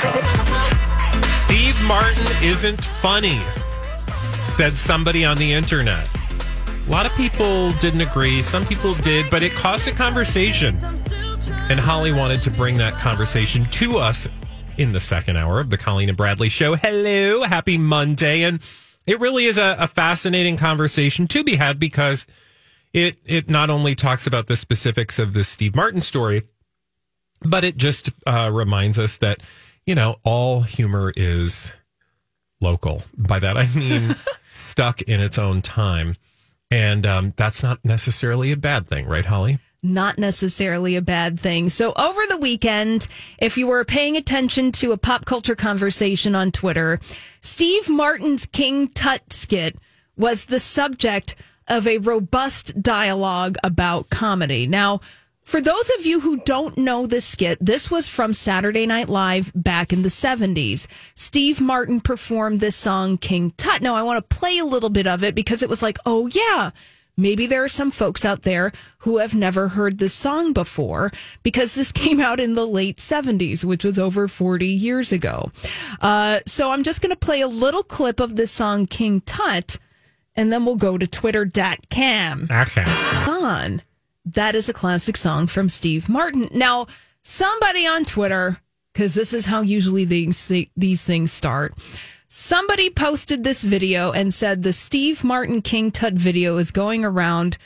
Steve Martin isn't funny, said somebody on the internet. A lot of people didn't agree. Some people did, but it caused a conversation. And Holly wanted to bring that conversation to us in the second hour of the Colleen and Bradley show. Hello, happy Monday. And it really is a, a fascinating conversation to be had because it it not only talks about the specifics of the Steve Martin story, but it just uh, reminds us that you know all humor is local. By that I mean stuck in its own time, and um, that's not necessarily a bad thing, right, Holly? not necessarily a bad thing. So over the weekend, if you were paying attention to a pop culture conversation on Twitter, Steve Martin's King Tut skit was the subject of a robust dialogue about comedy. Now, for those of you who don't know this skit, this was from Saturday Night Live back in the 70s. Steve Martin performed this song, King Tut. Now, I want to play a little bit of it because it was like, oh, yeah Maybe there are some folks out there who have never heard this song before because this came out in the late 70s, which was over 40 years ago. Uh, so I'm just going to play a little clip of this song, King Tut, and then we'll go to twitter.com. Okay. On. That is a classic song from Steve Martin. Now, somebody on Twitter, because this is how usually these, these things start Somebody posted this video and said the Steve Martin King Tut video is going around.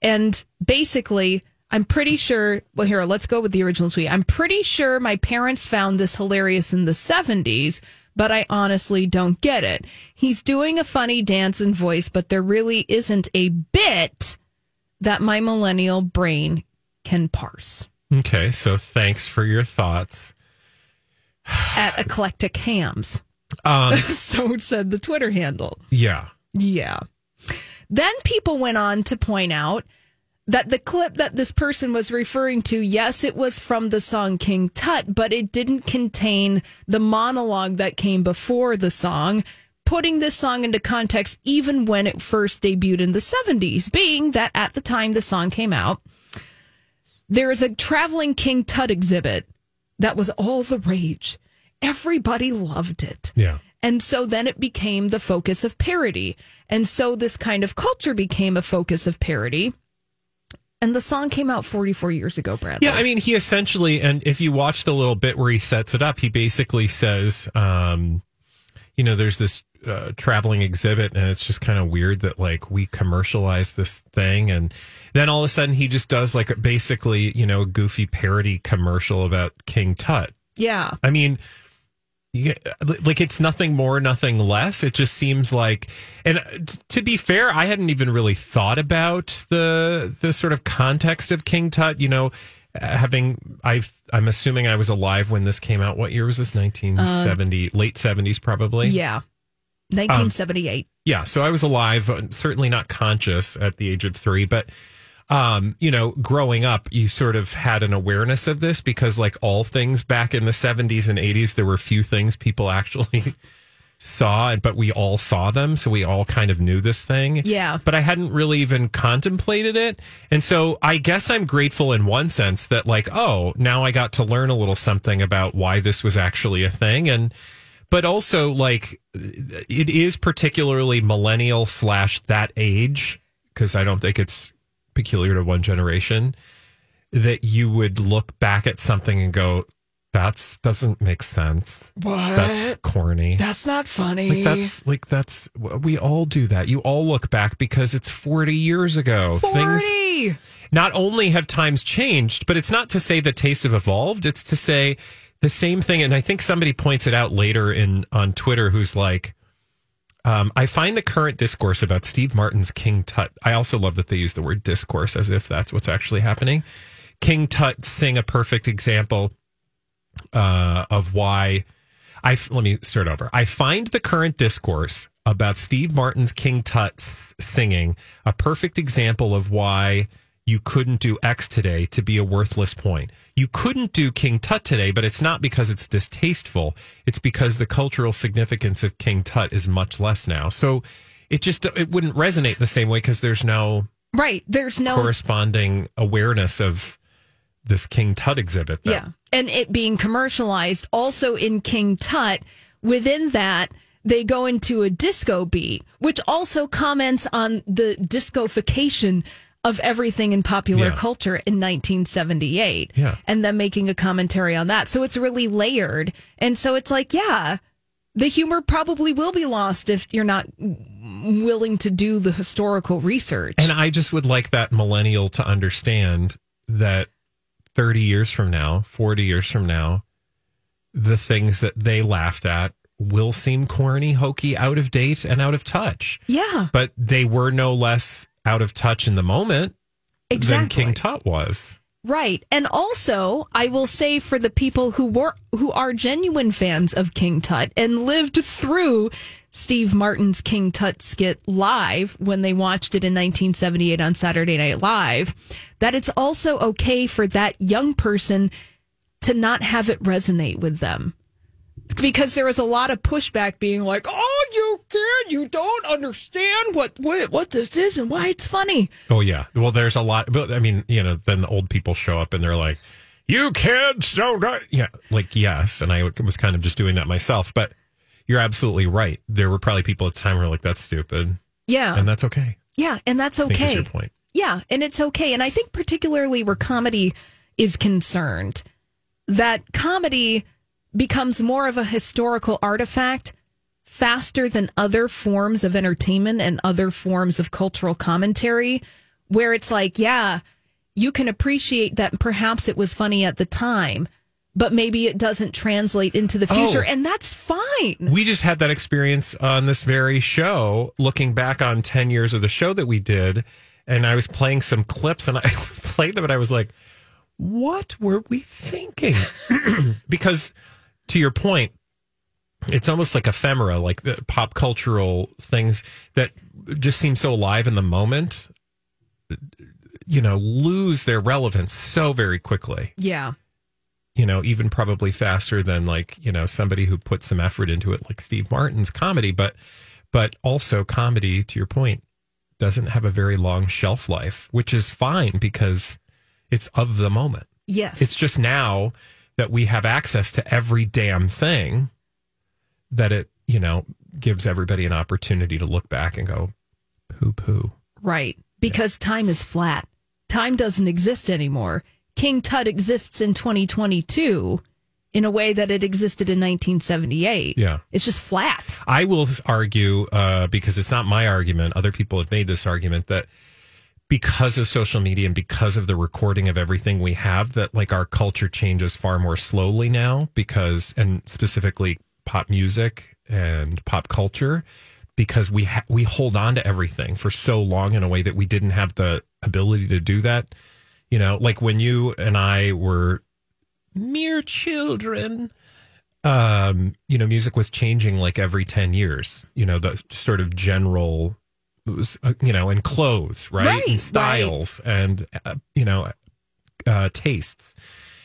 And basically, I'm pretty sure. Well, here, let's go with the original tweet. I'm pretty sure my parents found this hilarious in the 70s, but I honestly don't get it. He's doing a funny dance and voice, but there really isn't a bit that my millennial brain can parse. Okay, so thanks for your thoughts. At Eclectic Hams. Um, so said the Twitter handle. Yeah. Yeah. Then people went on to point out that the clip that this person was referring to, yes, it was from the song King Tut, but it didn't contain the monologue that came before the song, putting this song into context even when it first debuted in the 70s, being that at the time the song came out, there is a traveling King Tut exhibit that was all the rage everybody loved it. Yeah. And so then it became the focus of parody. And so this kind of culture became a focus of parody. And the song came out 44 years ago, Brad. Yeah, I mean, he essentially, and if you watch the little bit where he sets it up, he basically says, um, you know, there's this uh, traveling exhibit, and it's just kind of weird that like we commercialize this thing, and then all of a sudden he just does like basically, you know, a goofy parody commercial about King Tut. Yeah, I mean, yeah, like it's nothing more, nothing less. It just seems like, and to be fair, I hadn't even really thought about the the sort of context of King Tut. You know, having I I'm assuming I was alive when this came out. What year was this? 1970, uh, late 70s, probably. Yeah, 1978. Um, yeah, so I was alive, uh, certainly not conscious at the age of three, but um, you know, growing up, you sort of had an awareness of this because, like all things back in the 70s and 80s, there were few things people actually saw, but we all saw them. So we all kind of knew this thing. Yeah. But I hadn't really even contemplated it. And so I guess I'm grateful in one sense that, like, oh, now I got to learn a little something about why this was actually a thing. And, but also, like, it is particularly millennial slash that age because I don't think it's peculiar to one generation that you would look back at something and go, that's doesn't make sense. What? That's corny. That's not funny. Like that's like that's we all do that. You all look back because it's 40 years ago. 40. Things not only have times changed, but it's not to say the tastes have evolved. It's to say the same thing. And I think somebody points it out later in on Twitter who's like, um, I find the current discourse about Steve Martin's King Tut. I also love that they use the word discourse as if that's what's actually happening. King Tut sing a perfect example uh, of why. I let me start over. I find the current discourse about Steve Martin's King Tut singing a perfect example of why you couldn't do X today to be a worthless point. You couldn't do King Tut today, but it's not because it's distasteful. It's because the cultural significance of King Tut is much less now. So it just it wouldn't resonate the same way because there's no right. There's no corresponding awareness of this King Tut exhibit. that- Yeah. And it being commercialized also in King Tut, within that, they go into a disco beat, which also comments on the discofication of everything in popular Yeah. culture in 1978. Yeah. And then making a commentary on that. So it's really layered. And so it's like, yeah, the humor probably will be lost if you're not willing to do the historical research. And I just would like that millennial to understand that 30 years from now, 40 years from now, the things that they laughed at will seem corny, hokey, out of date, and out of touch. yeah, But they were no less out of touch in the moment exactly. than King Tut was. Right. And also, I will say for the people who were who are genuine fans of King Tut and lived through Steve Martin's King Tut skit live when they watched it in 1978 on Saturday Night Live, that it's also okay for that young person to not have it resonate with them. Because there was a lot of pushback being like, "Oh, you kid, you don't understand what what, what this is and why it's funny." Oh yeah. Well, there's a lot. But I mean, you know, then the old people show up and they're like, "You kids don't." know-" Yeah, like yes, and I was kind of just doing that myself. But you're absolutely right. There were probably people at the time who were like, "That's stupid," Yeah. and that's okay. yeah, and that's okay. your point. Yeah, and it's okay. And I think particularly where comedy is concerned, that comedy becomes more of a historical artifact faster than other forms of entertainment and other forms of cultural commentary, where it's like, yeah, you can appreciate that perhaps it was funny at the time, but maybe it doesn't translate into the future, Oh. and that's fine. We just had that experience on this very show, looking back on 10 years of the show that we did. And I was playing some clips and I played them and I was like, what were we thinking? because to your point, it's almost like ephemera, like the pop cultural things that just seem so alive in the moment, you know, lose their relevance so very quickly Yeah. you know, even probably faster than like, you know, somebody who put some effort into it like Steve Martin's comedy, but but also comedy to your point doesn't have a very long shelf life, which is fine because it's of the moment. Yes. It's just now that we have access to every damn thing that it, you know, gives everybody an opportunity to look back and go poo poo. Right. Because time is flat. Time doesn't exist anymore. King Tut exists in 2022 in a way that it existed in 1978. Yeah. It's just flat. I will argue, uh, because it's not my argument, other people have made this argument that because of social media and because of the recording of everything we have, that like our culture changes far more slowly now because, and specifically pop music and pop culture, because we ha- we hold on to everything for so long in a way that we didn't have the ability to do that. You know, like when you and I were mere children, um, you know, music was changing like every 10 years, you know, the sort of general, you know, and clothes, right? Right, and styles and, uh, you know, uh, tastes.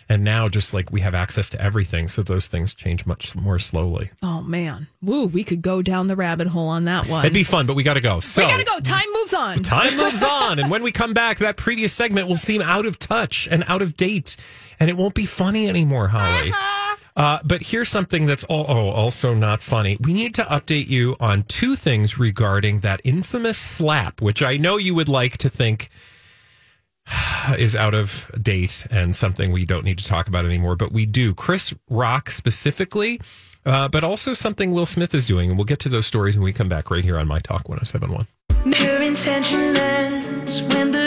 And now just like we have access to everything. So those things change much more slowly. Oh, man. Woo, we could go down the rabbit hole on that one. It'd be fun, but we got to go. So we gotta go. Time moves on. Time moves on. And when we come back, that previous segment will seem out of touch and out of date. And it won't be funny anymore, Holly. Uh, but here's something that's all, oh, also not funny. We need to update you on two things regarding that infamous slap, which I know you would like to think is out of date and something we don't need to talk about anymore, but we do. Chris Rock specifically, uh, but also something Will Smith is doing. And we'll get to those stories when we come back right here on My Talk 1071. Pure intention ends when the.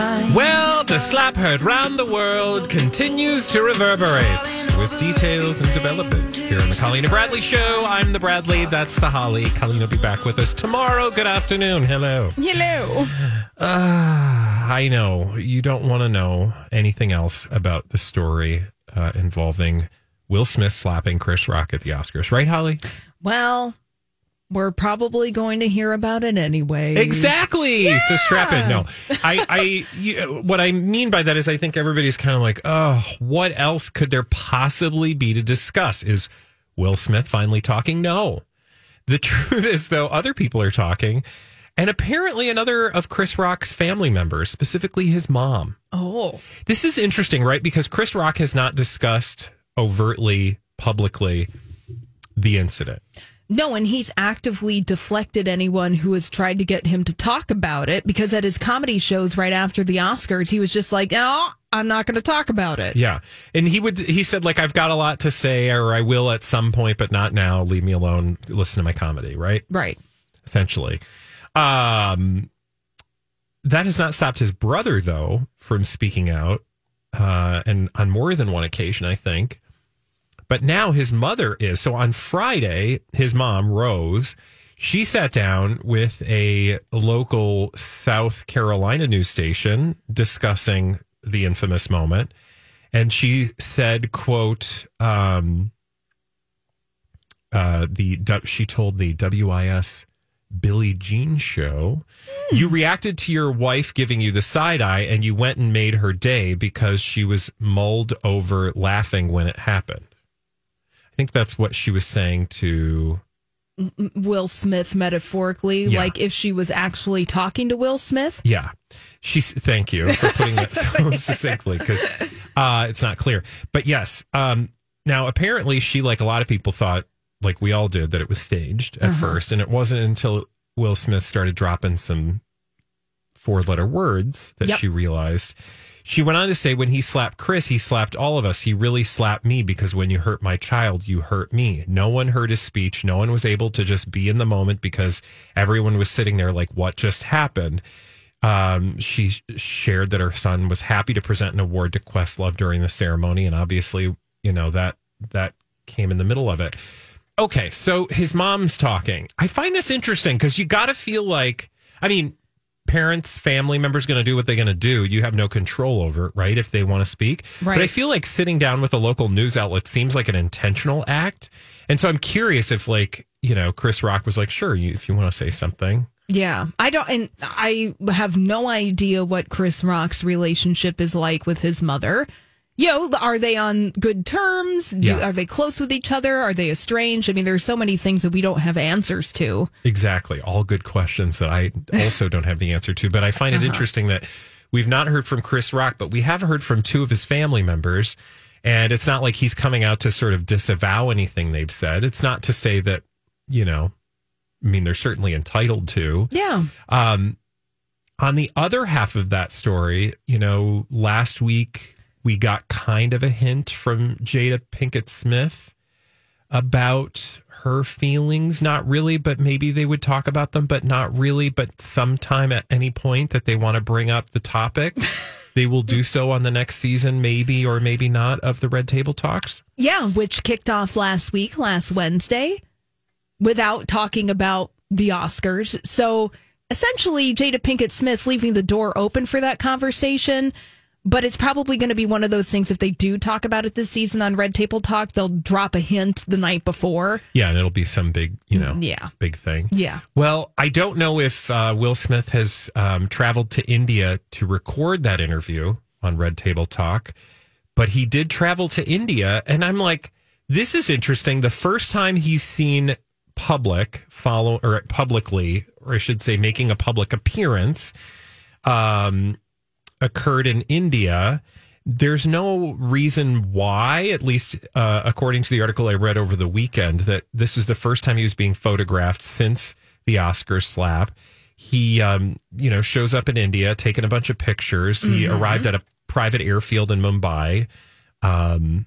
Well, the slap heard round the world continues to reverberate with details and development here on the Colleen and Bradley Show. I'm the Bradley. That's the Holly. Colleen will be back with us tomorrow. Good afternoon. Hello. Hello. Uh, I know you don't want to know anything else about the story uh, involving Will Smith slapping Chris Rock at the Oscars, right, Holly? Well, we're probably going to hear about it anyway. Exactly. So strap in. No, I, I, you, what I mean by that is I think everybody's kind of like, oh, what else could there possibly be to discuss? Is Will Smith finally talking? No. The truth is, though, other people are talking. and apparently another of Chris Rock's family members, specifically his mom. Oh. This is interesting, right? Because Chris Rock has not discussed overtly, publicly, the incident. No, and he's actively deflected anyone who has tried to get him to talk about it because at his comedy shows right after the Oscars, he was just like, "Oh, I'm not going to talk about it." Yeah. And he would, he said, like, I've got a lot to say, or I will at some point, but not now. Leave me alone. Listen to my comedy, right? Right. Essentially. Um, that has not stopped his brother, though, from speaking out, uh, and on more than one occasion, I think. But now his mother is. So on Friday, his mom, Rose, she sat down with a local South Carolina news station discussing the infamous moment. And she said, quote, um, uh, the she told the WIS Billie Jean show, you reacted to your wife giving you the side eye and you went and made her day because she was mulled over laughing when it happened. I think that's what she was saying to Will Smith metaphorically, Yeah. like if she was actually talking to Will Smith. Yeah. She's thank you for putting that so succinctly because uh, it's not clear. But yes, um, now apparently she, like a lot of people, thought, like we all did, that it was staged at first, and it wasn't until Will Smith started dropping some four-letter words that Yep. she realized. She went on to say, when he slapped Chris, he slapped all of us. He really slapped me because when you hurt my child, you hurt me. No one heard his speech. No one was able to just be in the moment because everyone was sitting there like, what just happened? Um, she shared that her son was happy to present an award to Questlove during the ceremony, and obviously, you know that that came in the middle of it. Okay, so his mom's talking. I find this interesting because you got to feel like, I mean, parents, family members going to do what they're going to do. You have no control over it, right? If they want to speak, Right. But I feel like sitting down with a local news outlet seems like an intentional act, and so I'm curious if, like, you know, Chris Rock was like, "Sure, you, if you want to say something." Yeah, I don't, and I have no idea what Chris Rock's relationship is like with his mother. You know, are they on good terms? Do, Yeah. Are they close with each other? Are they estranged? I mean, there's so many things that we don't have answers to. Exactly. All good questions that I also don't have the answer to. But I find it interesting that we've not heard from Chris Rock, but we have heard from two of his family members. And it's not like he's coming out to sort of disavow anything they've said. It's not to say that, you know, I mean, they're certainly entitled to. Yeah. Um, on the other half of that story, you know, last week we got kind of a hint from Jada Pinkett Smith about her feelings. Not really, but maybe they would talk about them, but not really. But sometime at any point that they want to bring up the topic, they will do so on the next season, maybe or maybe not, of the Red Table Talks. Yeah, which kicked off last week, last Wednesday, without talking about the Oscars. So essentially, Jada Pinkett Smith leaving the door open for that conversation. But it's probably going to be one of those things if they do talk about it this season on Red Table Talk, they'll drop a hint the night before. Yeah, and it'll be some big, you know, Yeah. big thing. Yeah. Well, I don't know if uh, Will Smith has um, traveled to India to record that interview on Red Table Talk, but he did travel to India. And I'm like, this is interesting. The first time he's seen public follow or publicly, or I should say, making a public appearance, um, occurred in India. There's no reason why, at least uh, according to the article I read over the weekend, that this is the first time he was being photographed since the Oscar slap. He, um, you know, shows up in India, taking a bunch of pictures. He arrived at a private airfield in Mumbai, um,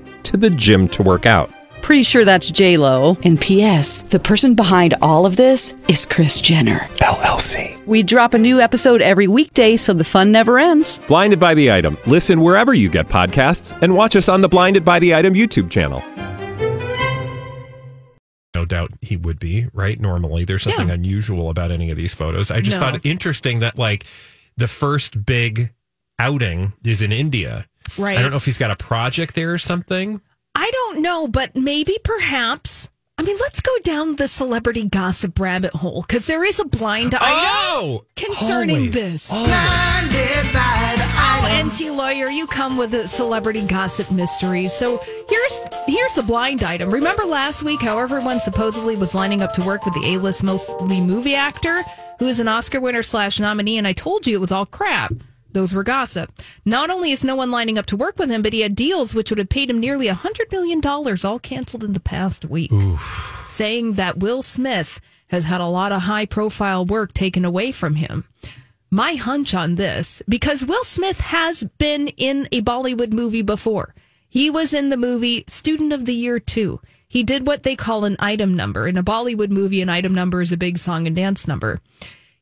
to the gym to work out. Pretty sure that's J Lo. And P.S. The person behind all of this is Kris Jenner LLC. We drop a new episode every weekday, so the fun never ends. Blinded by the item. Listen wherever you get podcasts, and watch us on the Blinded by the Item YouTube channel. no doubt he would be right normally there's nothing Yeah. unusual about any of these photos i just No. thought it interesting that like the first big outing is in india Right. i don't know if he's got a project there or something I don't know, but maybe perhaps. I mean, let's go down the celebrity gossip rabbit hole because there is a blind item oh concerning always. this. The Oh, item. Enty lawyer, you come with a celebrity gossip mystery. So here's here's the blind item. Remember last week how everyone supposedly was lining up to work with the A-list mostly movie actor who is an Oscar winner slash nominee, and I told you it was all crap. Those were gossip. Not only is no one lining up to work with him, but he had deals which would have paid him nearly a hundred million dollars, all canceled in the past week. Saying that Will Smith has had a lot of high profile work taken away from him my hunch on this because Will Smith has been in a Bollywood movie before. He was in the movie Student of the Year 2. He did what they call an item number. In a Bollywood movie, an item number is a big song and dance number.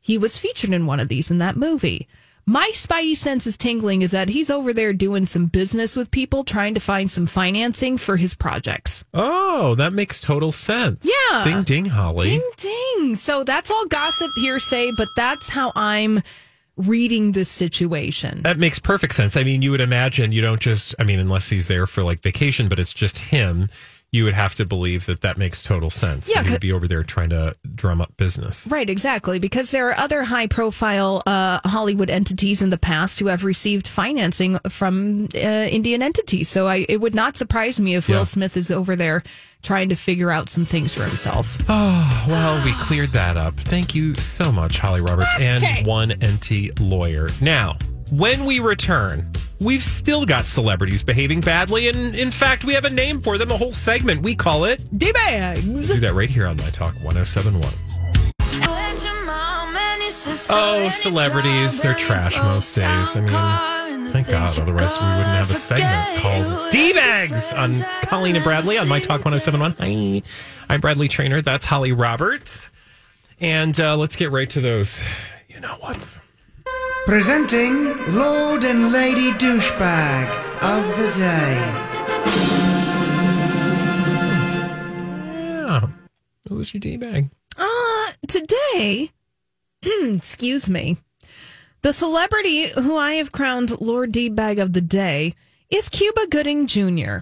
He was featured in one of these in that movie. My spidey sense is tingling is that he's over there doing some business with people, trying to find some financing for his projects. oh that makes total sense Yeah. ding ding holly Ding ding. So that's all gossip hearsay, but that's how I'm reading this situation. that makes perfect sense i mean you would imagine you don't just i mean unless he's there for like vacation but it's just him you would have to believe that that makes total sense Yeah, that he 'cause- would be over there trying to drum up business Right, exactly. Because there are other high profile uh, Hollywood entities in the past who have received financing from uh, Indian entities. So I, it would not surprise me if Yeah. Will Smith is over there trying to figure out some things for himself. Oh, well, we cleared that up. Thank you so much, Holly Roberts, and one Enty lawyer. Now, when we return, we've still got celebrities behaving badly, and in fact, we have a name for them, a whole segment. We call it. D bags. Do that right here on My Talk 1071. Oh, celebrities, they're trash most days. I mean, thank God, otherwise we wouldn't have a segment called D-Bags on Colleen and Bradley on My Talk 1071. Hi, I'm Bradley Trainer. That's Holly Roberts. And uh, let's get right to those. You know what? Presenting Lord and Lady Douchebag of the Day. Yeah. What was your D-Bag? Uh, today, excuse me, the celebrity who I have crowned Lord D Bag of the Day is Cuba Gooding Jr.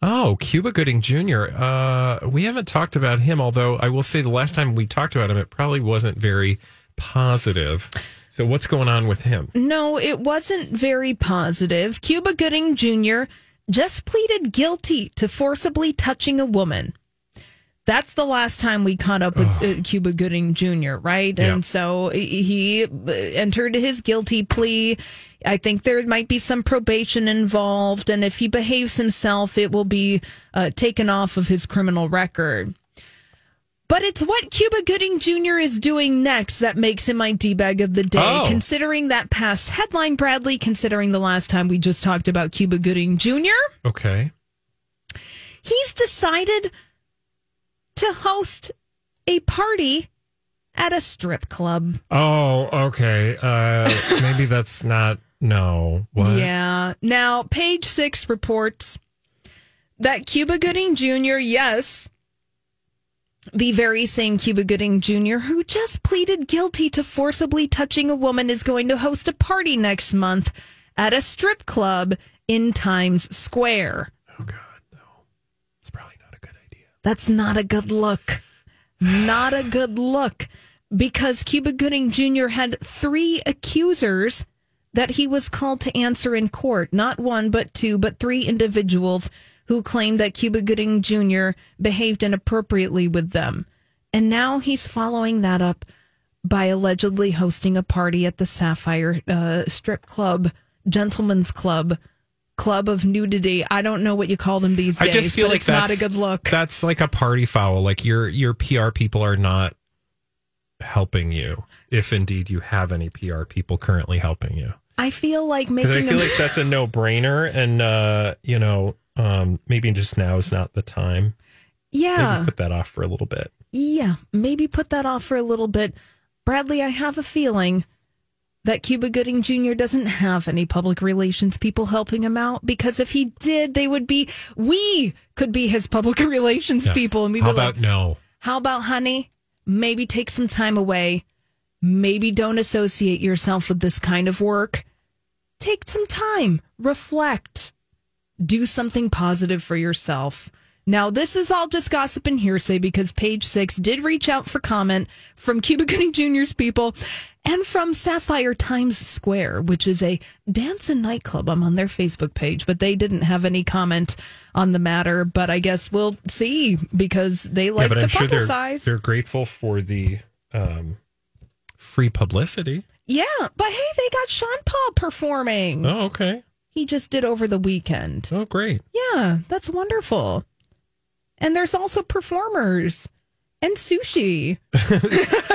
Oh, Cuba Gooding Jr. Uh, we haven't talked about him, although I will say the last time we talked about him, it probably wasn't very positive. So, what's going on with him? No, it wasn't very positive. Cuba Gooding Jr. just pleaded guilty to forcibly touching a woman. That's the last time we caught up with uh, Cuba Gooding Jr., right? Yeah. And so he uh, entered his guilty plea. I think there might be some probation involved, and if he behaves himself, it will be uh, taken off of his criminal record. But it's what Cuba Gooding Jr. is doing next that makes him my D bag of the day. Oh. Considering that past headline, Bradley, considering the last time we just talked about Cuba Gooding Jr., Okay. he's decided to host a party at a strip club. Oh, okay. Uh, maybe that's not. No. What? Yeah. Now, page six reports that Cuba Gooding Jr., yes, the very same Cuba Gooding Jr., who just pleaded guilty to forcibly touching a woman, is going to host a party next month at a strip club in Times Square. Oh, God. No. It's probably not a good idea. That's not a good look. Not a good look because Cuba Gooding Jr. had three accusers that he was called to answer in court. Not one, but two, but three individuals who claimed that Cuba Gooding Jr. behaved inappropriately with them. And now he's following that up by allegedly hosting a party at the Sapphire uh, Strip Club, Gentlemen's Club, Club of Nudity. I don't know what you call them these days. I just feel like it's not a good look. That's like a party foul. Like your your PR people are not helping you, if indeed you have any PR people currently helping you. I feel like making I feel a- like that's a no brainer, and uh, you know, um, maybe just now is not the time. yeah. Maybe put that off for a little bit. Yeah, maybe put that off for a little bit. Bradley, I have a feeling that Cuba Gooding Jr. doesn't have any public relations people helping him out because if he did, they would be, we could be his public relations Yeah. people. And we'd How be about like, no? how about, honey, maybe take some time away. Maybe don't associate yourself with this kind of work. Take some time, reflect, do something positive for yourself. Now, this is all just gossip and hearsay because page six did reach out for comment from Cuba Gooding Jr.'s people and from Sapphire Times Square, which is a dance and nightclub. I'm on their Facebook page, but they didn't have any comment on the matter. But I guess we'll see because they like yeah, to I'm sure they're publicize. they're grateful for the um, free publicity. yeah, but hey, they got Sean Paul performing. Oh, okay. He just did over the weekend. Oh, great. Yeah, that's wonderful. And there's also performers and sushi.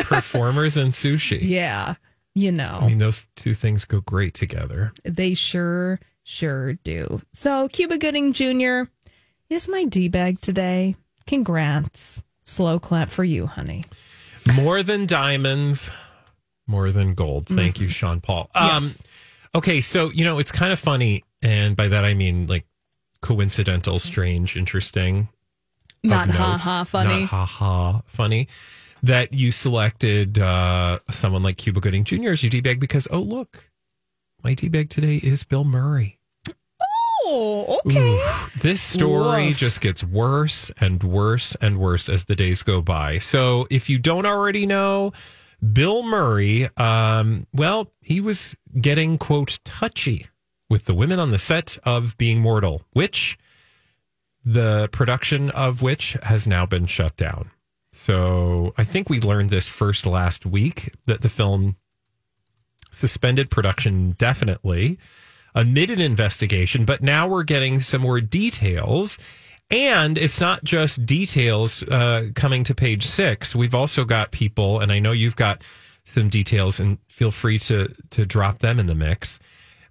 Performers and sushi. Yeah, you know, I mean, those two things go great together. they sure, sure do. So, Cuba Gooding Jr. is my D bag today. Congrats. Slow clap for you, honey. More than diamonds, more than gold. Thank you, Sean Paul. Um, Mm-hmm. Yes. Okay, so you know it's kind of funny, and by that I mean like coincidental, strange, interesting, not ha ha funny. Not ha ha funny. That you selected uh, someone like Cuba Gooding Jr. as your D bag because oh look, my D bag today is Bill Murray. Oh, okay. Ooh, this story Woof. just gets worse and worse and worse as the days go by. So, if you don't already know, Bill Murray, um, well, he was getting, quote, touchy with the women on the set of Being Mortal, which the production of which has now been shut down. So, I think we learned this first last week that the film suspended production definitely amid an investigation, but now we're getting some more details. And it's not just details uh, coming to page six. We've also got people, and I know you've got some details, and feel free to to drop them in the mix.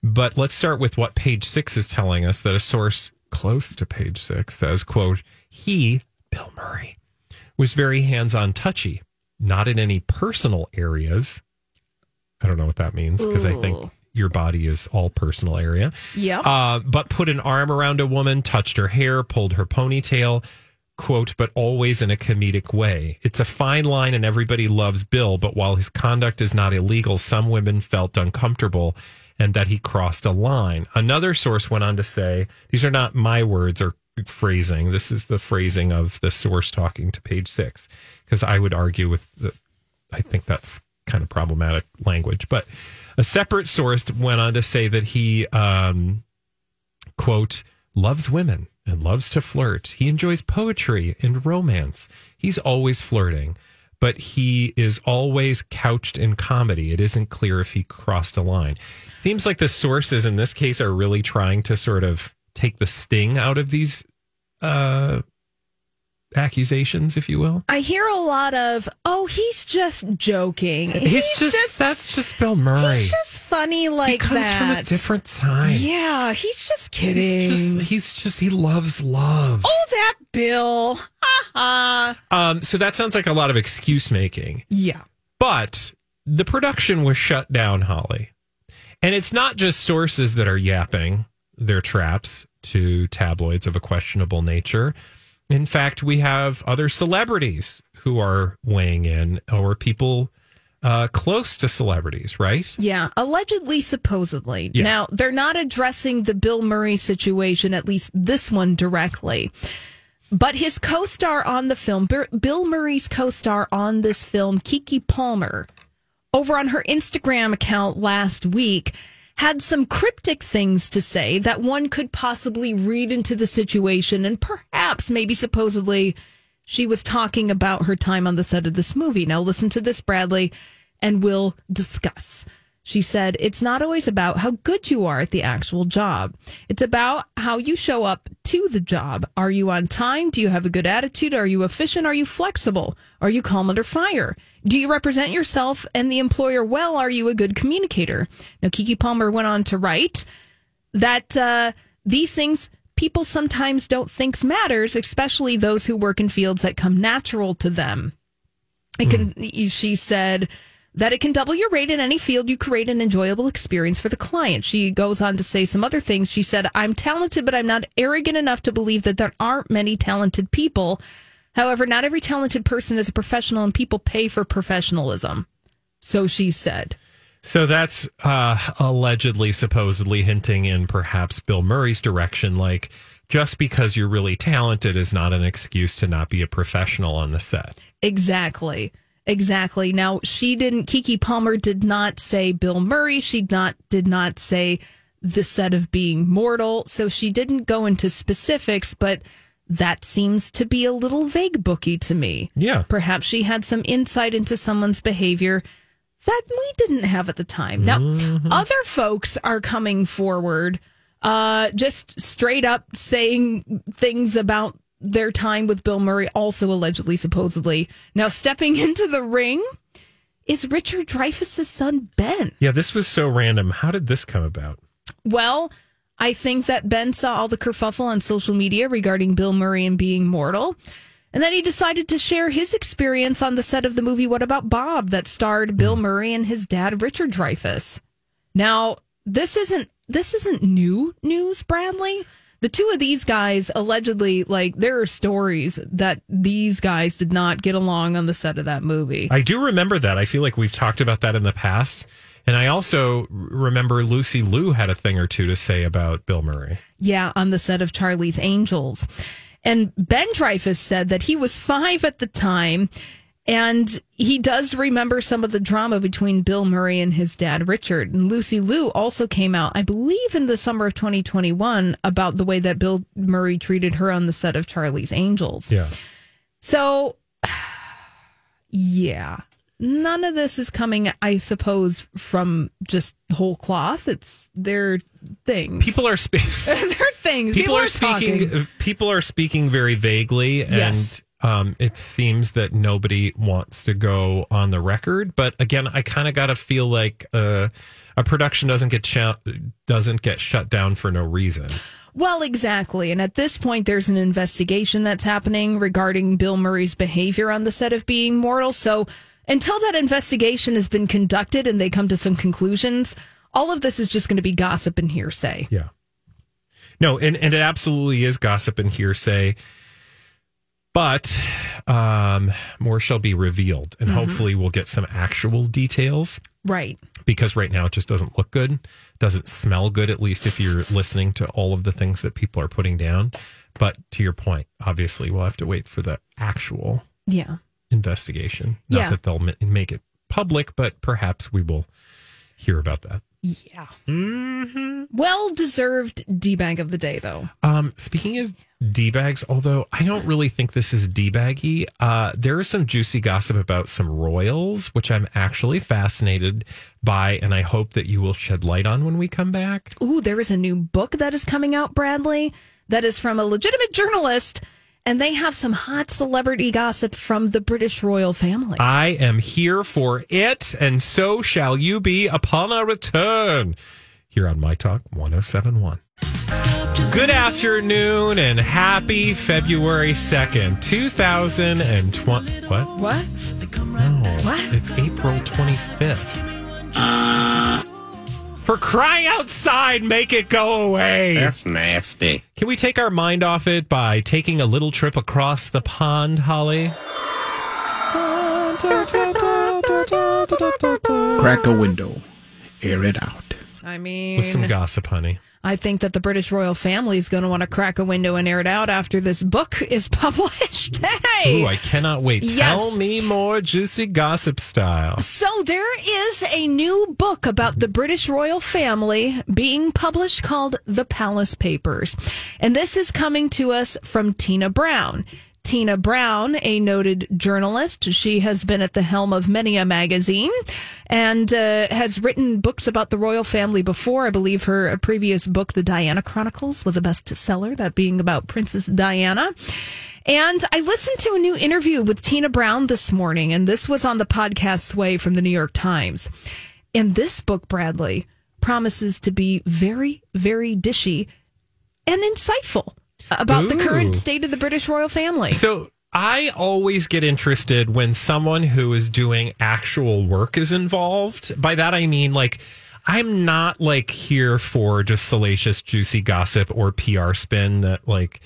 But let's start with what page six is telling us that a source close to page six says, quote, he, Bill Murray, was very hands-on touchy, not in any personal areas. I don't know what that means because I think. Your body is all personal area. Yeah. Uh, but put an arm around a woman, touched her hair, pulled her ponytail, quote, but always in a comedic way. It's a fine line and everybody loves Bill, but while his conduct is not illegal, some women felt uncomfortable and that he crossed a line. Another source went on to say, these are not my words or phrasing. This is the phrasing of the source talking to page six, because I would argue with the, I think that's kind of problematic language. But a separate source went on to say that he, um, quote, loves women and loves to flirt. He enjoys poetry and romance. He's always flirting, but he is always couched in comedy. It isn't clear if he crossed a line. Seems like the sources in this case are really trying to sort of take the sting out of these uh, accusations, if you will. I hear a lot of, oh, he's just joking. He's, just, that's just Bill Murray. He's just funny like he comes that. from a different time. Yeah, he's just kidding. He's just, he's just he loves love. oh, that Bill. Ha ha. Um, so that sounds like a lot of excuse making. Yeah. But the production was shut down, Holly. And it's not just sources that are yapping their traps to tabloids of a questionable nature. In fact, we have other celebrities who are weighing in, or people uh, close to celebrities, right? Yeah, allegedly, supposedly. Yeah. Now, they're not addressing the Bill Murray situation, at least this one directly. But his co star on the film, Bill Murray's co star on this film, Keke Palmer, over on her Instagram account last week, had some cryptic things to say that one could possibly read into the situation and perhaps maybe supposedly she was talking about her time on the set of this movie. Now listen to this, Bradley, and we'll discuss. She said, It's not always about how good you are at the actual job. It's about how you show up to the job. Are you on time? Do you have a good attitude? Are you efficient? Are you flexible? Are you calm under fire? Do you represent yourself and the employer well? Are you a good communicator? Now, Keke Palmer went on to write that uh, these things people sometimes don't think matters, especially those who work in fields that come natural to them. It can, she said, that it can double your rate in any field you create an enjoyable experience for the client. She goes on to say some other things. She said, I'm talented, but I'm not arrogant enough to believe that there aren't many talented people. However, not every talented person is a professional and people pay for professionalism. So she said. So that's uh, allegedly, supposedly hinting in perhaps Bill Murray's direction. Like, just because you're really talented is not an excuse to not be a professional on the set. Exactly. Exactly. Now she didn't Keke Palmer did not say Bill Murray. She not did not say the set of being mortal. So she didn't go into specifics, but that seems to be a little vague booky to me. Yeah. Perhaps she had some insight into someone's behavior that we didn't have at the time. Now, other folks are coming forward, uh, just straight up saying things about their time with Bill Murray, also allegedly, supposedly. Now, stepping into the ring is Richard Dreyfuss's son, Ben. Yeah, this was so random. How did this come about? Well, I think that Ben saw all the kerfuffle on social media regarding Bill Murray and being mortal. And then he decided to share his experience on the set of the movie What About Bob that starred Bill hmm. Murray and his dad Richard Dreyfuss. Now, this isn't this isn't new news, Bradley. The two of these guys allegedly like there are stories that these guys did not get along on the set of that movie. I do remember that. I feel like we've talked about that in the past. And I also remember Lucy Liu had a thing or two to say about Bill Murray. Yeah, on the set of Charlie's Angels. And Ben Dreyfuss said that he was five at the time. And he does remember some of the drama between Bill Murray and his dad, Richard. And Lucy Liu also came out, I believe, in the summer of 2021 about the way that Bill Murray treated her on the set of Charlie's Angels. Yeah. So, yeah, none of this is coming, I suppose, from just whole cloth. It's their things. People are speaking. their things. people, are, talking. speaking. People are speaking very vaguely, and Yes. Um, it seems that nobody wants to go on the record. But again, I kind of got to feel like uh, a production doesn't get shut doesn't get shut down for no reason. Well, exactly. And at this point, there's an investigation that's happening regarding Bill Murray's behavior on the set of Being Mortal. So until that investigation has been conducted and they come to some conclusions, all of this is just going to be gossip and hearsay. Yeah. No, and, and it absolutely is gossip and hearsay. But um, more shall be revealed, and hopefully we'll get some actual details. Right. because right now it just doesn't look good, doesn't smell good, at least if you're listening to all of the things that people are putting down. But to your point, obviously, we'll have to wait for the actual Yeah. investigation. Not Yeah. that they'll make it public, but perhaps we will hear about that. Yeah. Well deserved D bag of the day, though. Um, speaking of D bags, although I don't really think this is D baggy, uh, there is some juicy gossip about some royals, which I'm actually fascinated by, and I hope that you will shed light on when we come back. Ooh, there is a new book that is coming out, Bradley, that is from a legitimate journalist, and they have some hot celebrity gossip from the British royal family. I am here for it, and so shall you be upon our return. Here on My Talk 1071. Good afternoon and happy February 2nd, 2020. What? what? No. What? It's April 25th. For crying outside, make it go away. That's nasty. Can we take our mind off it by taking a little trip across the pond, Holly? Crack a window, air it out. I mean, With some gossip, honey. I think that the British royal family is going to want to crack a window and air it out after this book is published. Hey! Ooh, I cannot wait. Yes. Tell me more juicy gossip style. So there is a new book about the British royal family being published called The Palace Papers. And this is coming to us from Tina Brown. Tina Brown, a noted journalist, she has been at the helm of many a magazine and uh, has written books about the royal family before. I believe her previous book, The Diana Chronicles, was a bestseller, that being about Princess Diana. And I listened to a new interview with Tina Brown this morning, and this was on the podcast Sway from the New York Times. And this book, Bradley, promises to be very, very dishy and insightful about the current state of the British royal family. So I always get interested when someone who is doing actual work is involved. By that I mean like I'm not like here for just salacious, juicy gossip or PR spin that like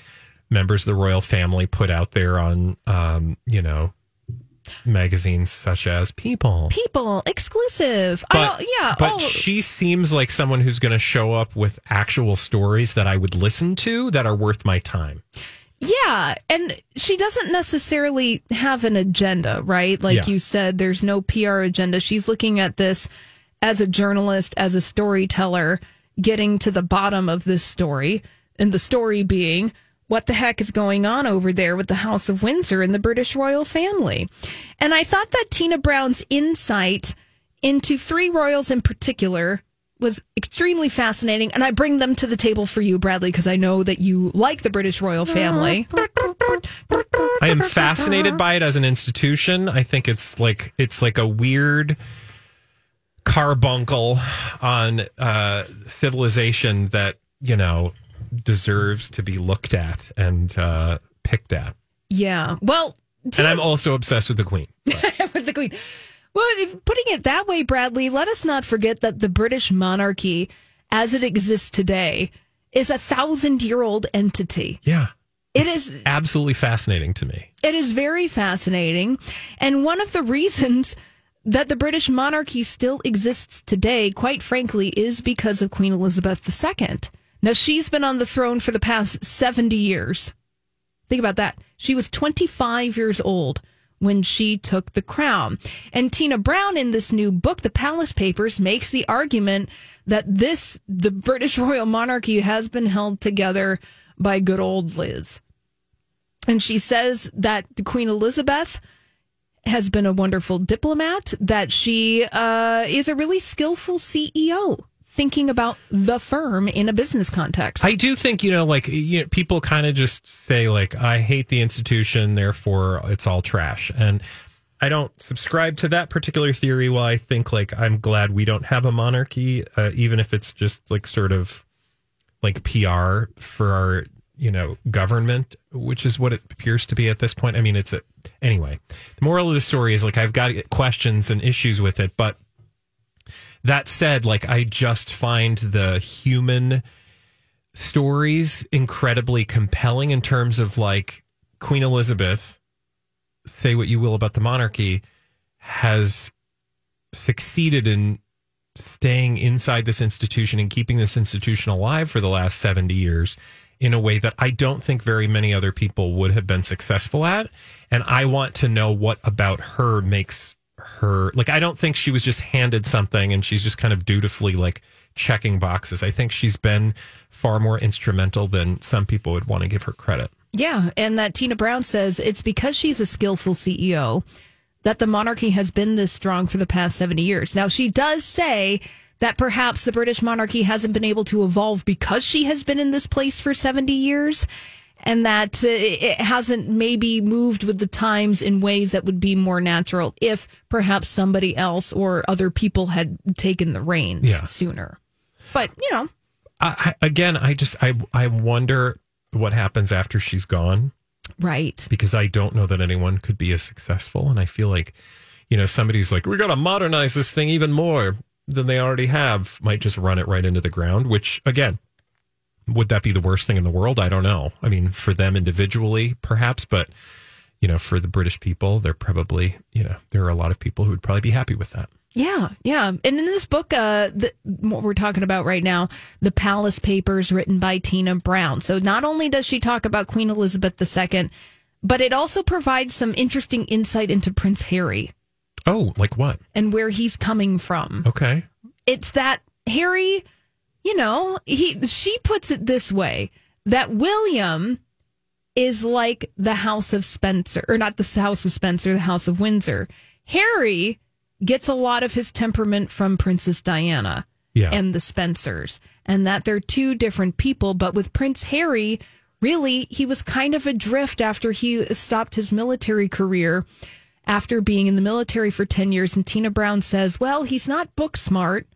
members of the royal family put out there on um, you know, magazines such as People. People exclusive. But, yeah. but oh, she seems like someone who's going to show up with actual stories that I would listen to that are worth my time. Yeah, and she doesn't necessarily have an agenda, right? Like Yeah. you said, there's no PR agenda. She's looking at this as a journalist, as a storyteller, getting to the bottom of this story, and the story being what the heck is going on over there with the House of Windsor and the British royal family. And I thought that Tina Brown's insight into three royals in particular was extremely fascinating. And I bring them to the table for you, Bradley, because I know that you like the British royal family. I am fascinated by it as an institution. I think it's like it's like a weird carbuncle on uh, civilization that you know deserves to be looked at and uh, picked at. Yeah. Well, And I'm also obsessed with the Queen. with the Queen. Well, if putting it that way, Bradley, let us not forget that the British monarchy, as it exists today, is a thousand year old entity. Yeah, It is absolutely fascinating to me. It is very fascinating. And one of the reasons that the British monarchy still exists today, quite frankly, is because of Queen Elizabeth II. Now, she's been on the throne for the past 70 years. Think about that. She was 25 years old when she took the crown. And Tina Brown in this new book, The Palace Papers, makes the argument that this, the British royal monarchy has been held together by good old Liz. And she says that Queen Elizabeth has been a wonderful diplomat, that she uh, is a really skillful CEO thinking about the firm in a business context. I do think, you know, like you know, people kind of just say, like, I hate the institution, therefore it's all trash. And I don't subscribe to that particular theory. While I think, like, I'm glad we don't have a monarchy, uh, even if it's just like sort of like PR for our, you know, government, which is what it appears to be at this point. I mean, it's a, anyway, the moral of the story is like, I've got questions and issues with it, but that said, like I just find the human stories incredibly compelling in terms of like Queen Elizabeth, say what you will about the monarchy, has succeeded in staying inside this institution and keeping this institution alive for the last 70 years in a way that I don't think very many other people would have been successful at. And I want to know what about her makes her like I don't think she was just handed something and she's just kind of dutifully like checking boxes. I think she's been far more instrumental than some people would want to give her credit. Yeah, and that Tina Brown says it's because she's a skillful CEO that the monarchy has been this strong for the past 70 years. Now, she does say that perhaps the British monarchy hasn't been able to evolve because she has been in this place for 70 years and that uh, it hasn't maybe moved with the times in ways that would be more natural if perhaps somebody else or other people had taken the reins Yeah. sooner. But, you know, I, I- again, I just I I wonder what happens after she's gone right. because I don't know that anyone could be as successful and I feel like you know somebody who's like we got to modernize this thing even more than they already have might just run it right into the ground which again would that be the worst thing in the world I don't know I mean for them individually perhaps but you know for the British people they're probably you know there are a lot of people who would probably be happy with that Yeah, yeah. And in this book, uh, the, what we're talking about right now, The Palace Papers, written by Tina Brown. So not only does she talk about Queen Elizabeth II, but it also provides some interesting insight into Prince Harry Oh, like what? and where he's coming from. Okay. It's that Harry, you know, he she puts it this way that William is like the House of Spencer, or not the House of Spencer, the House of Windsor. Harry gets a lot of his temperament from Princess Diana Yeah. and the Spencers, and that they're two different people. But with Prince Harry, really, he was kind of adrift after he stopped his military career after being in the military for 10 years. And Tina Brown says, well, he's not book smart,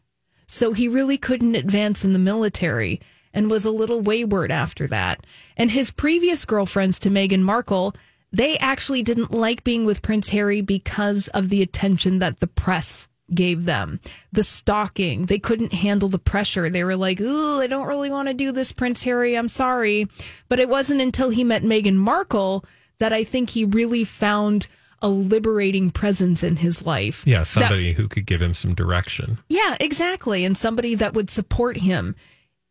so he really couldn't advance in the military and was a little wayward after that. And his previous girlfriends to Meghan Markle, they actually didn't like being with Prince Harry because of the attention that the press gave them. The stalking. They couldn't handle the pressure. They were like, ooh, I don't really want to do this, Prince Harry. I'm sorry. But it wasn't until he met Meghan Markle that I think he really found a liberating presence in his life. Yeah, That- somebody who could give him some direction. yeah, exactly. And somebody that would support him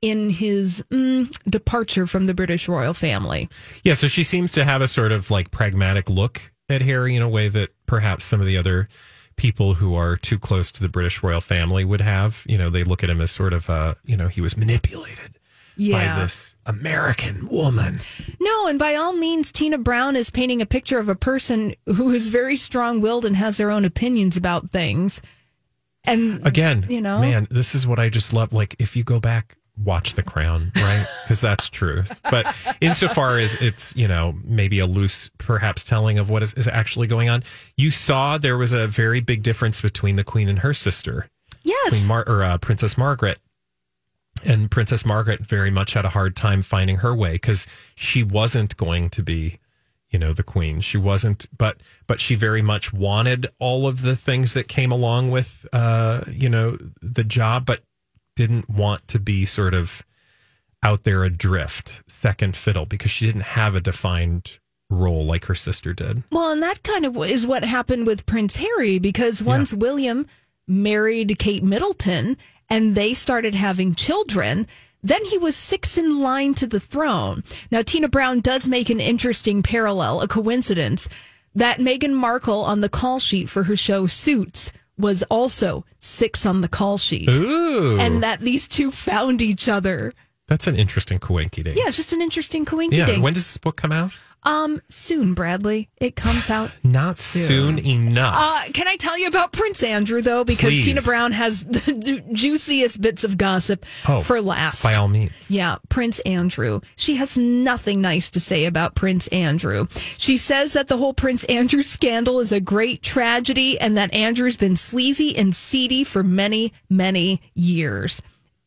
in his mm, departure from the British royal family. Yeah, so she seems to have a sort of like pragmatic look at Harry in a way that perhaps some of the other people who are too close to the British royal family would have. You know, they look at him as sort of uh, you know, he was manipulated Yeah. by this American woman. No, and by all means, Tina Brown is painting a picture of a person who is very strong willed and has their own opinions about things. And Again, you know, man, this is what I just love. Like, if you go back, watch The Crown, right? Because that's truth. But insofar as it's, you know, maybe a loose, perhaps telling of what is, is actually going on, you saw there was a very big difference between the Queen and her sister, yes. Queen Mar- or uh, Princess Margaret. And Princess Margaret very much had a hard time finding her way because she wasn't going to be you know the queen. She wasn't but but she very much wanted all of the things that came along with uh you know the job but didn't want to be sort of out there adrift second fiddle because she didn't have a defined role like her sister did. Well, and that kind of is what happened with Prince Harry because once William married Kate Middleton and they started having children, then he was six in line to the throne. Now, Tina Brown does make an interesting parallel, a coincidence, that Meghan Markle on the call sheet for her show Suits was also six on the call sheet. ooh And that these two found each other. that's an interesting coinky Yeah, just an interesting coinky yeah when does this book come out um, soon, Bradley. It comes out not soon, soon enough Uh, can I tell you about Prince Andrew though? Because Please. Tina Brown has the ju- juiciest bits of gossip Oh, for last. by all means Yeah, Prince Andrew. She has nothing nice to say about Prince Andrew. She says that the whole Prince Andrew scandal is a great tragedy and that Andrew's been sleazy and seedy for many, many years.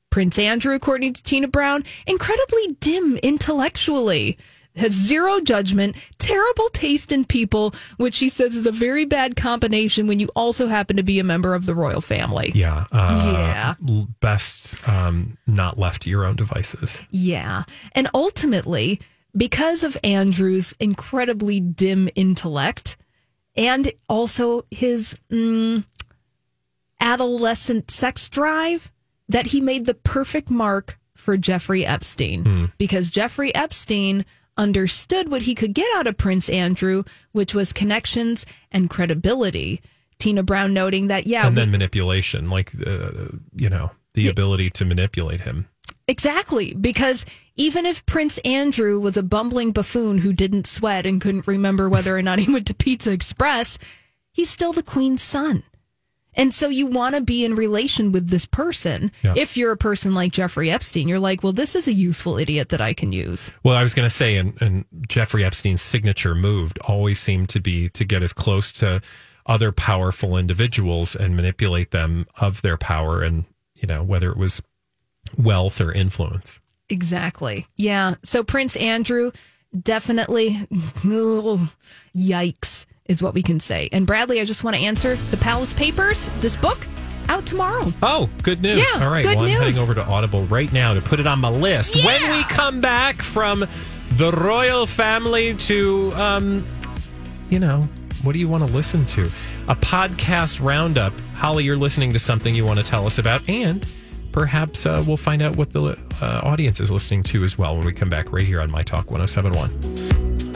Prince Andrew, according to Tina Brown, incredibly dim intellectually. Has zero judgment, terrible taste in people, which she says is a very bad combination when you also happen to be a member of the royal family. yeah uh, Yeah. best um not left to your own devices Yeah. And ultimately, because of Andrew's incredibly dim intellect and also his mm, adolescent sex drive, that he made the perfect mark for Jeffrey Epstein. Because Jeffrey Epstein understood what he could get out of Prince Andrew, which was connections and credibility. Tina Brown noting that, yeah, and we- then manipulation like uh, you know the ability to manipulate him Exactly, because even if Prince Andrew was a bumbling buffoon who didn't sweat and couldn't remember whether or not he went to Pizza Express, he's still the queen's son. And so you want to be in relation with this person. Yeah. If you're a person like Jeffrey Epstein, you're like, well, this is a useful idiot that I can use. Well, I was going to say, and, and Jeffrey Epstein's signature move always seemed to be to get as close to other powerful individuals and manipulate them of their power, and you know whether it was wealth or influence. Exactly. Yeah. So Prince Andrew, definitely, yikes, is what we can say. And Bradley, I just want to answer the Palace Papers, this book, out tomorrow. Oh, good news! Yeah, All right, good well, I'm news. heading over to Audible right now to put it on my list. When we come back from the royal family to, um, you know, What do you want to listen to? A podcast roundup. Holly, you're listening to something you want to tell us about, and perhaps uh, we'll find out what the uh, audience is listening to as well when we come back right here on My Talk 1071.